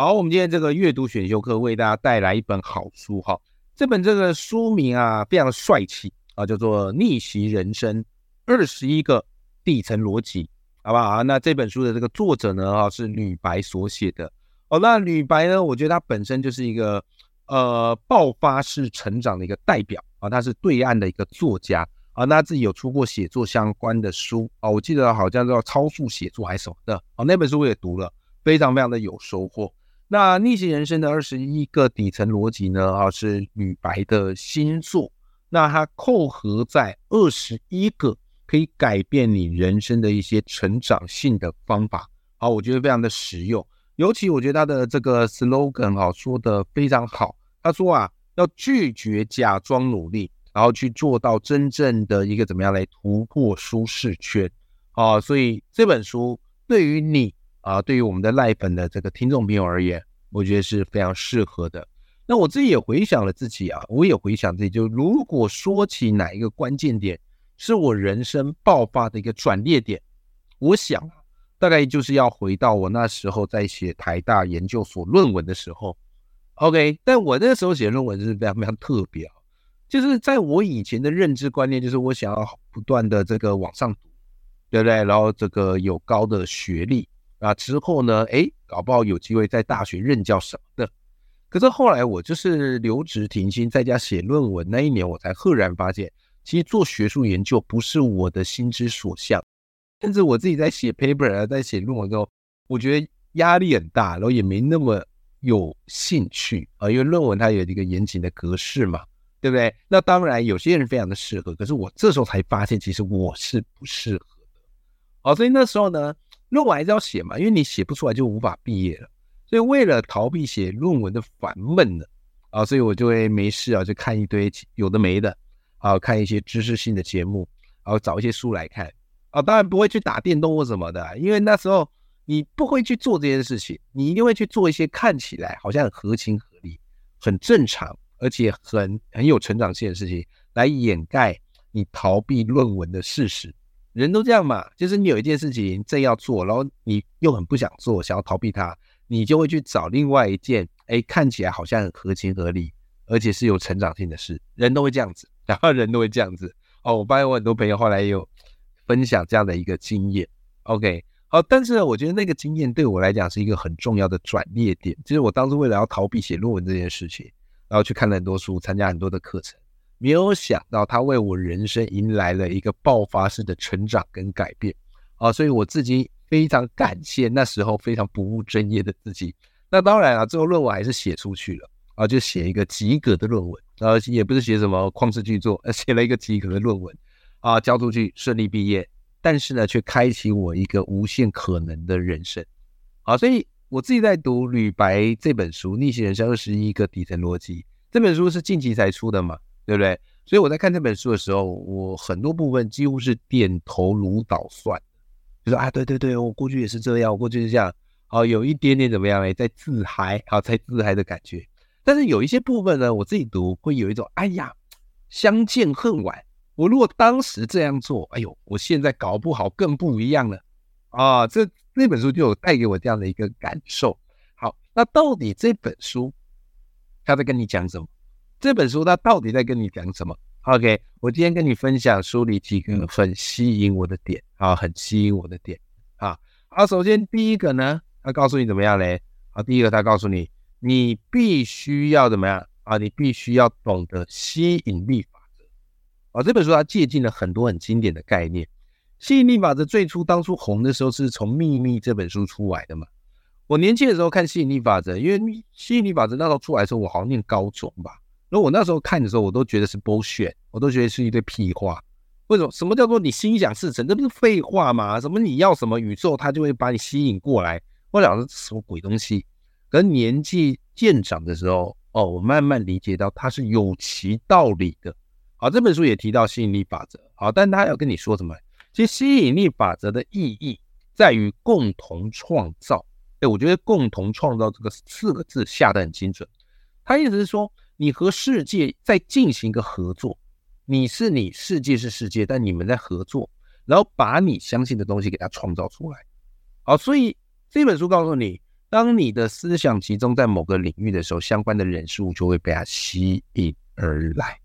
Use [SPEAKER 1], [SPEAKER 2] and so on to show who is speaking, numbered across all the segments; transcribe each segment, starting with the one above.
[SPEAKER 1] 好，我们今天这个阅读选修课为大家带来一本好书哈，这本这个书名啊非常帅气啊，叫做《逆袭人生二十一个底层逻辑》，好不好？那这本书的这个作者呢啊是吕白所写的哦，那吕白呢，我觉得他本身就是一个呃爆发式成长的一个代表啊，他是对岸的一个作家啊，那自己有出过写作相关的书啊，我记得好像叫超速写作还是什么的啊，那本书我也读了，非常非常的有收获。那逆袭人生的二十一个底层逻辑呢？啊，是吕白的新作。那它扣合在二十一个可以改变你人生的一些成长性的方法。好，我觉得非常的实用。尤其我觉得他的这个 slogan 啊，说的非常好。他说啊，要拒绝假装努力，然后去做到真正的一个怎么样来突破舒适圈。啊，所以这本书对于你。啊，对于我们的赖粉的这个听众朋友而言，我觉得是非常适合的。那我自己也回想了自己啊，我也回想自己，就如果说起哪一个关键点是我人生爆发的一个转捩点，我想大概就是要回到我那时候在写台大研究所论文的时候。OK，但我那时候写论文是非常非常特别啊，就是在我以前的认知观念，就是我想要不断的这个往上读，对不对？然后这个有高的学历。啊，之后呢？哎，搞不好有机会在大学任教什么的。可是后来我就是留职停薪，在家写论文那一年，我才赫然发现，其实做学术研究不是我的心之所向。甚至我自己在写 paper 啊，在写论文的时候，我觉得压力很大，然后也没那么有兴趣啊。因为论文它有一个严谨的格式嘛，对不对？那当然有些人非常的适合，可是我这时候才发现，其实我是不适合的。好，所以那时候呢。论文还是要写嘛，因为你写不出来就无法毕业了。所以为了逃避写论文的烦闷呢，啊，所以我就会没事啊，就看一堆有的没的啊，看一些知识性的节目，然后找一些书来看啊。当然不会去打电动或什么的，因为那时候你不会去做这件事情，你一定会去做一些看起来好像很合情合理、很正常，而且很很有成长性的事情，来掩盖你逃避论文的事实。人都这样嘛，就是你有一件事情正要做，然后你又很不想做，想要逃避它，你就会去找另外一件，哎，看起来好像很合情合理，而且是有成长性的事。人都会这样子，然后人都会这样子。哦，我发现我很多朋友后来也有分享这样的一个经验。OK，好，但是呢，我觉得那个经验对我来讲是一个很重要的转捩点，就是我当初为了要逃避写论文这件事情，然后去看了很多书，参加很多的课程。没有想到，他为我人生迎来了一个爆发式的成长跟改变啊！所以我自己非常感谢那时候非常不务正业的自己。那当然啊，最后论文还是写出去了啊，就写一个及格的论文，呃，也不是写什么旷世巨作，写了一个及格的论文啊，交出去顺利毕业。但是呢，却开启我一个无限可能的人生啊！所以我自己在读吕白这本书《逆袭人生二十一个底层逻辑》这本书是近期才出的嘛？对不对？所以我在看这本书的时候，我很多部分几乎是点头如捣蒜，就说啊，对对对，我过去也是这样，我过去是这样，好，有一点点怎么样哎，在自嗨，好，在自嗨的感觉。但是有一些部分呢，我自己读会有一种，哎呀，相见恨晚。我如果当时这样做，哎呦，我现在搞不好更不一样了啊！这那本书就有带给我这样的一个感受。好，那到底这本书他在跟你讲什么？这本书它到底在跟你讲什么？OK，我今天跟你分享书里几个很吸引我的点啊，很吸引我的点啊。好，首先第一个呢，它告诉你怎么样嘞？啊，第一个它告诉你，你必须要怎么样啊？你必须要懂得吸引力法则。啊，这本书它借鉴了很多很经典的概念。吸引力法则最初当初红的时候是从《秘密》这本书出来的嘛？我年轻的时候看吸引力法则，因为吸引力法则那时候出来的时候，我好像念高中吧。然后我那时候看的时候，我都觉得是 bullshit，我都觉得是一堆屁话。为什么？什么叫做你心想事成？这不是废话吗？什么你要什么宇宙，它就会把你吸引过来？我想是什么鬼东西？可是年纪渐长的时候，哦，我慢慢理解到它是有其道理的。好，这本书也提到吸引力法则。好，但他要跟你说什么？其实吸引力法则的意义在于共同创造。哎，我觉得“共同创造”这个四个字下得很精准。他意思是说，你和世界在进行一个合作，你是你，世界是世界，但你们在合作，然后把你相信的东西给它创造出来。好，所以这本书告诉你，当你的思想集中在某个领域的时候，相关的人事物就会被它吸引而来。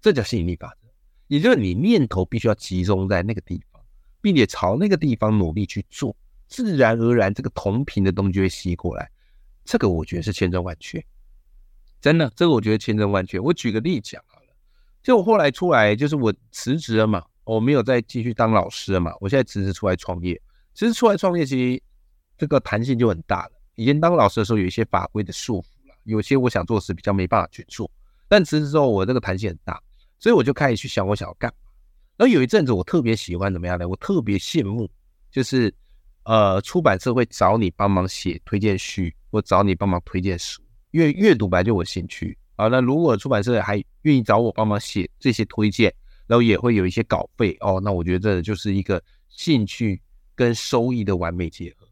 [SPEAKER 1] 这叫吸引力法则，也就是你念头必须要集中在那个地方，并且朝那个地方努力去做。自然而然，这个同频的东西就会吸过来。这个我觉得是千真万确，真的，这个我觉得千真万确。我举个例讲好了，就我后来出来，就是我辞职了嘛，我没有再继续当老师了嘛，我现在辞职出来创业。其实出来创业，其实这个弹性就很大了。以前当老师的时候，有一些法规的束缚了，有些我想做的事比较没办法去做。但辞职之后，我这个弹性很大，所以我就开始去想我想要干嘛。然后有一阵子，我特别喜欢怎么样呢？我特别羡慕，就是。呃，出版社会找你帮忙写推荐序，或找你帮忙推荐书，因为阅读本来就我兴趣啊。那如果出版社还愿意找我帮忙写这些推荐，然后也会有一些稿费哦，那我觉得这就是一个兴趣跟收益的完美结合，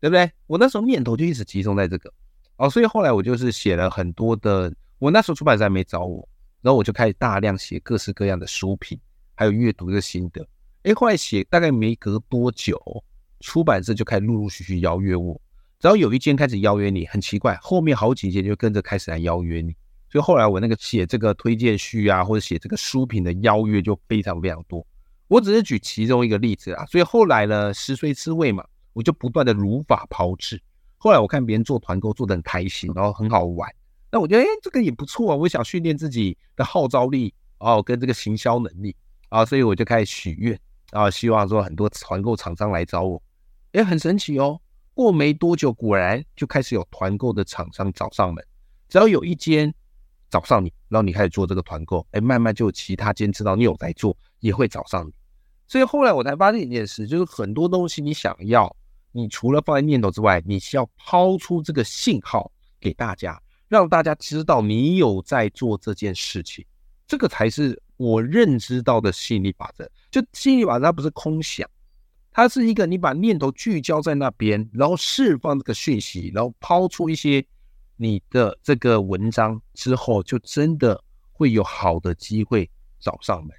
[SPEAKER 1] 对不对？我那时候念头就一直集中在这个哦，所以后来我就是写了很多的。我那时候出版社还没找我，然后我就开始大量写各式各样的书评，还有阅读的心得。哎，后来写大概没隔多久。出版社就开始陆陆续续邀约我，只要有一间开始邀约你，很奇怪，后面好几间就跟着开始来邀约你。所以后来我那个写这个推荐序啊，或者写这个书评的邀约就非常非常多。我只是举其中一个例子啊。所以后来呢，食髓知味嘛，我就不断的如法炮制。后来我看别人做团购做的很开心，然后很好玩，那我觉得哎，这个也不错啊。我想训练自己的号召力哦，跟这个行销能力啊，所以我就开始许愿啊，希望说很多团购厂商来找我。也很神奇哦，过没多久，果然就开始有团购的厂商找上门。只要有一间找上你，然后你开始做这个团购，哎，慢慢就有其他间知道你有在做，也会找上你。所以后来我才发现一件事，就是很多东西你想要，你除了放在念头之外，你需要抛出这个信号给大家，让大家知道你有在做这件事情。这个才是我认知到的吸引力法则。就吸引力法则，它不是空想。它是一个，你把念头聚焦在那边，然后释放这个讯息，然后抛出一些你的这个文章之后，就真的会有好的机会找上门，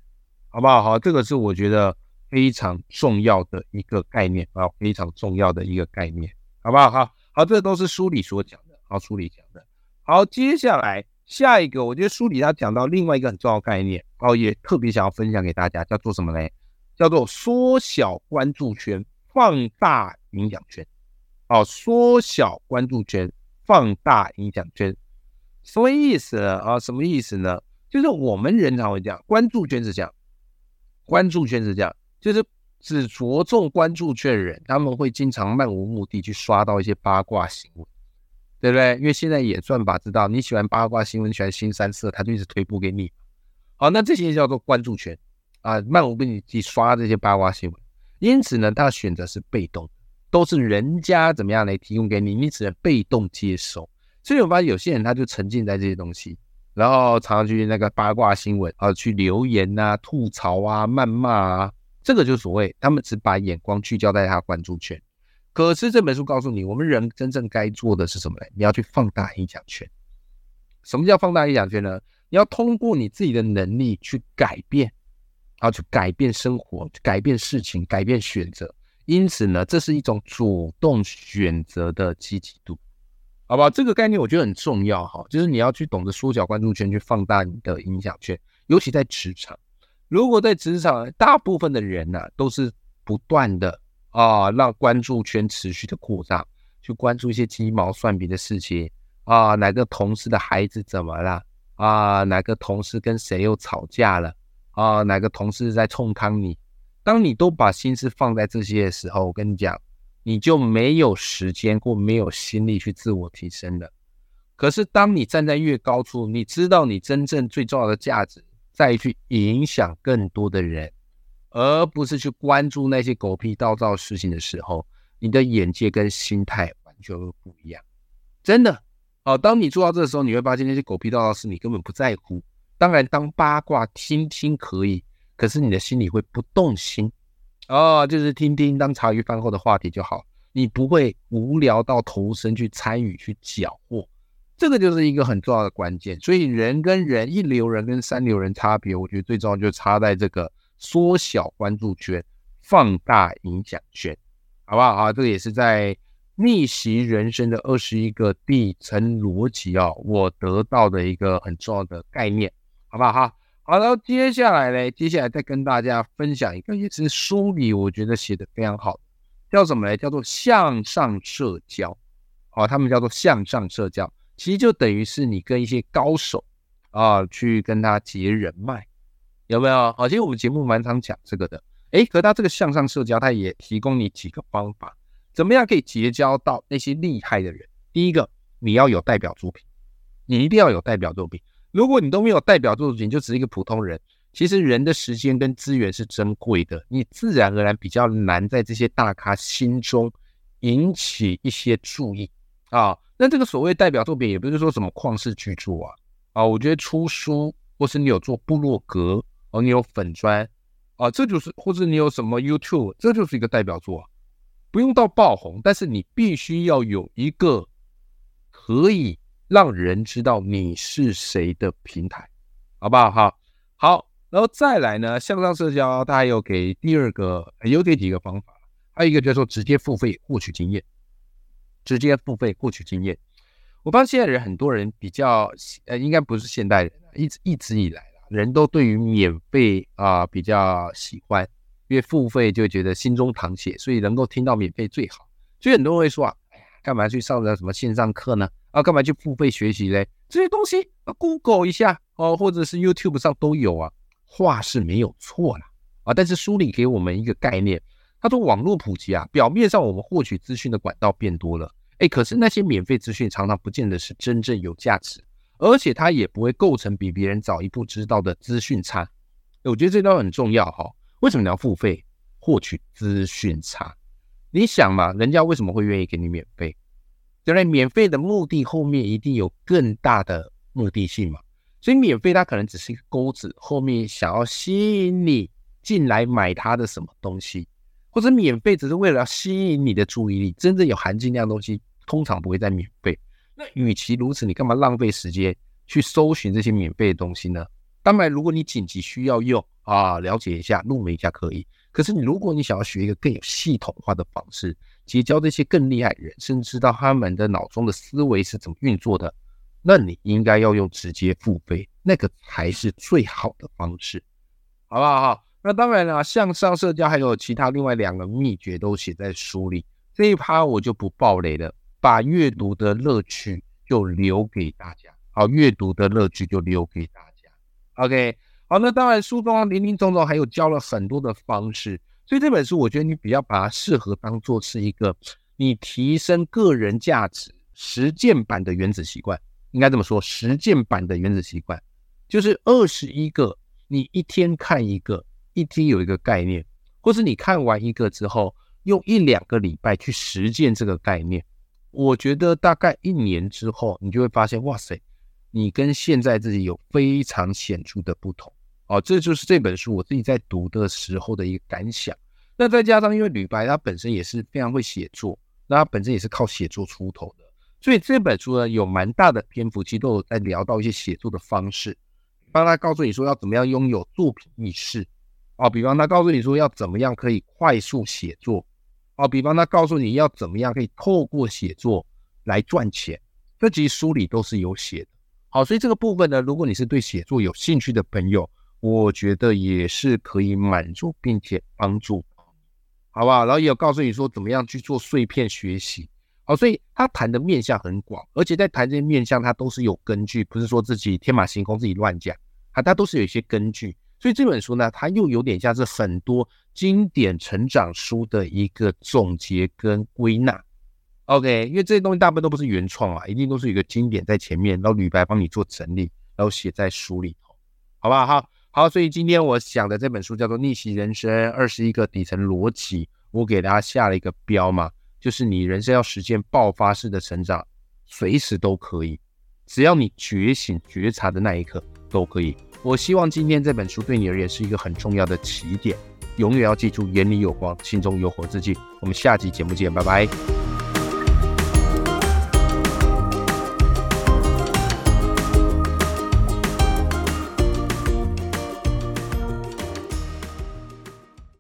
[SPEAKER 1] 好不好？好，这个是我觉得非常重要的一个概念啊，非常重要的一个概念，好不好？好，好，这都是书里所讲的，好，书里讲的。好，接下来下一个，我觉得书里他讲到另外一个很重要概念，哦，也特别想要分享给大家，叫做什么呢？叫做缩小关注圈，放大影响圈。哦，缩小关注圈，放大影响圈，什么意思呢？啊，什么意思呢？就是我们人常会这样，关注圈是这样，关注圈是这样，就是只着重关注圈的人，他们会经常漫无目的去刷到一些八卦新闻，对不对？因为现在演算法知道你喜欢八卦新闻，喜欢新三色，他就一直推播给你。好，那这些叫做关注圈。啊，漫无目的刷这些八卦新闻，因此呢，他的选择是被动，都是人家怎么样来提供给你，你只能被动接收。所以我发现有些人他就沉浸在这些东西，然后常常去那个八卦新闻啊，去留言啊、吐槽啊、谩骂啊，这个就所谓他们只把眼光聚焦在他关注圈。可是这本书告诉你，我们人真正该做的是什么呢？你要去放大影响圈。什么叫放大影响圈呢？你要通过你自己的能力去改变。然后去改变生活，改变事情，改变选择。因此呢，这是一种主动选择的积极度，好吧？这个概念我觉得很重要哈，就是你要去懂得缩小关注圈，去放大你的影响圈。尤其在职场，如果在职场，大部分的人呢，都是不断的啊，让关注圈持续的扩张，去关注一些鸡毛蒜皮的事情啊，哪个同事的孩子怎么了啊？哪个同事跟谁又吵架了？啊，哪个同事在冲康你？当你都把心思放在这些的时候，我跟你讲，你就没有时间或没有心力去自我提升了。可是，当你站在越高处，你知道你真正最重要的价值在于去影响更多的人，而不是去关注那些狗屁倒灶事情的时候，你的眼界跟心态完全会不一样。真的好，当你做到这时候，你会发现那些狗屁叨叨事你根本不在乎。当然，当八卦听听可以，可是你的心里会不动心哦，就是听听当茶余饭后的话题就好，你不会无聊到投身去参与去搅和。这个就是一个很重要的关键。所以人跟人，一流人跟三流人差别，我觉得最重要就差在这个缩小关注圈，放大影响圈，好不好啊？这个也是在。逆袭人生的二十一个底层逻辑啊，我得到的一个很重要的概念，好不好哈？好了，接下来呢，接下来再跟大家分享一个，也是书里我觉得写的非常好，叫什么呢？叫做向上社交。哦，他们叫做向上社交，其实就等于是你跟一些高手啊，去跟他结人脉，有没有？好，其实我们节目蛮常讲这个的。诶，可他这个向上社交，他也提供你几个方法。怎么样可以结交到那些厉害的人？第一个，你要有代表作品，你一定要有代表作品。如果你都没有代表作品，就只是一个普通人，其实人的时间跟资源是珍贵的，你自然而然比较难在这些大咖心中引起一些注意啊。那这个所谓代表作品，也不是说什么旷世巨著啊啊，我觉得出书，或是你有做部落格，哦，你有粉砖啊，这就是，或者你有什么 YouTube，这就是一个代表作。不用到爆红，但是你必须要有一个可以让人知道你是谁的平台，好不好？好，好，然后再来呢？向上社交，它还有给第二个，有给几个方法，还有一个叫做直接付费获取经验，直接付费获取经验。我发现现在人很多人比较，呃，应该不是现代人，一直一直以来人都对于免费啊比较喜欢。因为付费就觉得心中淌血，所以能够听到免费最好。所以很多人会说啊，哎呀，干嘛去上那什么线上课呢？啊，干嘛去付费学习嘞？这些东西啊，Google 一下哦，或者是 YouTube 上都有啊。话是没有错啦，啊，但是书里给我们一个概念，他说网络普及啊，表面上我们获取资讯的管道变多了，哎，可是那些免费资讯常常不见得是真正有价值，而且它也不会构成比别人早一步知道的资讯差。我觉得这都很重要哈。为什么你要付费获取资讯差？你想嘛，人家为什么会愿意给你免费？对不对？免费的目的后面一定有更大的目的性嘛。所以免费它可能只是一个钩子，后面想要吸引你进来买它的什么东西，或者免费只是为了要吸引你的注意力。真正有含金量的东西通常不会再免费。那与其如此，你干嘛浪费时间去搜寻这些免费的东西呢？当然，如果你紧急需要用。啊，了解一下，入门一下可以。可是你如果你想要学一个更有系统化的方式，结交这些更厉害人，甚至知道他们的脑中的思维是怎么运作的，那你应该要用直接付费，那个才是最好的方式，好不好？哈，那当然了，向上社交还有其他另外两个秘诀都写在书里，这一趴我就不爆雷了，把阅读的乐趣就留给大家。好，阅读的乐趣就留给大家。OK。好，那当然书中林林总总还有教了很多的方式，所以这本书我觉得你比较把它适合当做是一个你提升个人价值实践版的原子习惯，应该这么说，实践版的原子习惯。就是二十一个，你一天看一个，一天有一个概念，或是你看完一个之后，用一两个礼拜去实践这个概念，我觉得大概一年之后，你就会发现，哇塞，你跟现在自己有非常显著的不同。哦，这就是这本书我自己在读的时候的一个感想。那再加上，因为吕白他本身也是非常会写作，那他本身也是靠写作出头的，所以这本书呢有蛮大的篇幅，其实都有在聊到一些写作的方式，帮他告诉你说要怎么样拥有作品意识。哦，比方他告诉你说要怎么样可以快速写作。哦，比方他告诉你要怎么样可以透过写作来赚钱。这其实书里都是有写的。好，所以这个部分呢，如果你是对写作有兴趣的朋友，我觉得也是可以满足并且帮助，好不好？然后也有告诉你说怎么样去做碎片学习，好，所以他谈的面向很广，而且在谈这些面向，他都是有根据，不是说自己天马行空自己乱讲，啊，他都是有一些根据。所以这本书呢，它又有点像是很多经典成长书的一个总结跟归纳。OK，因为这些东西大部分都不是原创啊，一定都是一个经典在前面，然后吕白帮你做整理，然后写在书里头，好不好？好。好，所以今天我想的这本书叫做《逆袭人生二十一个底层逻辑》，我给大家下了一个标嘛，就是你人生要实现爆发式的成长，随时都可以，只要你觉醒觉察的那一刻都可以。我希望今天这本书对你而言是一个很重要的起点，永远要记住眼里有光，心中有火自己。我们下集节目见，拜拜。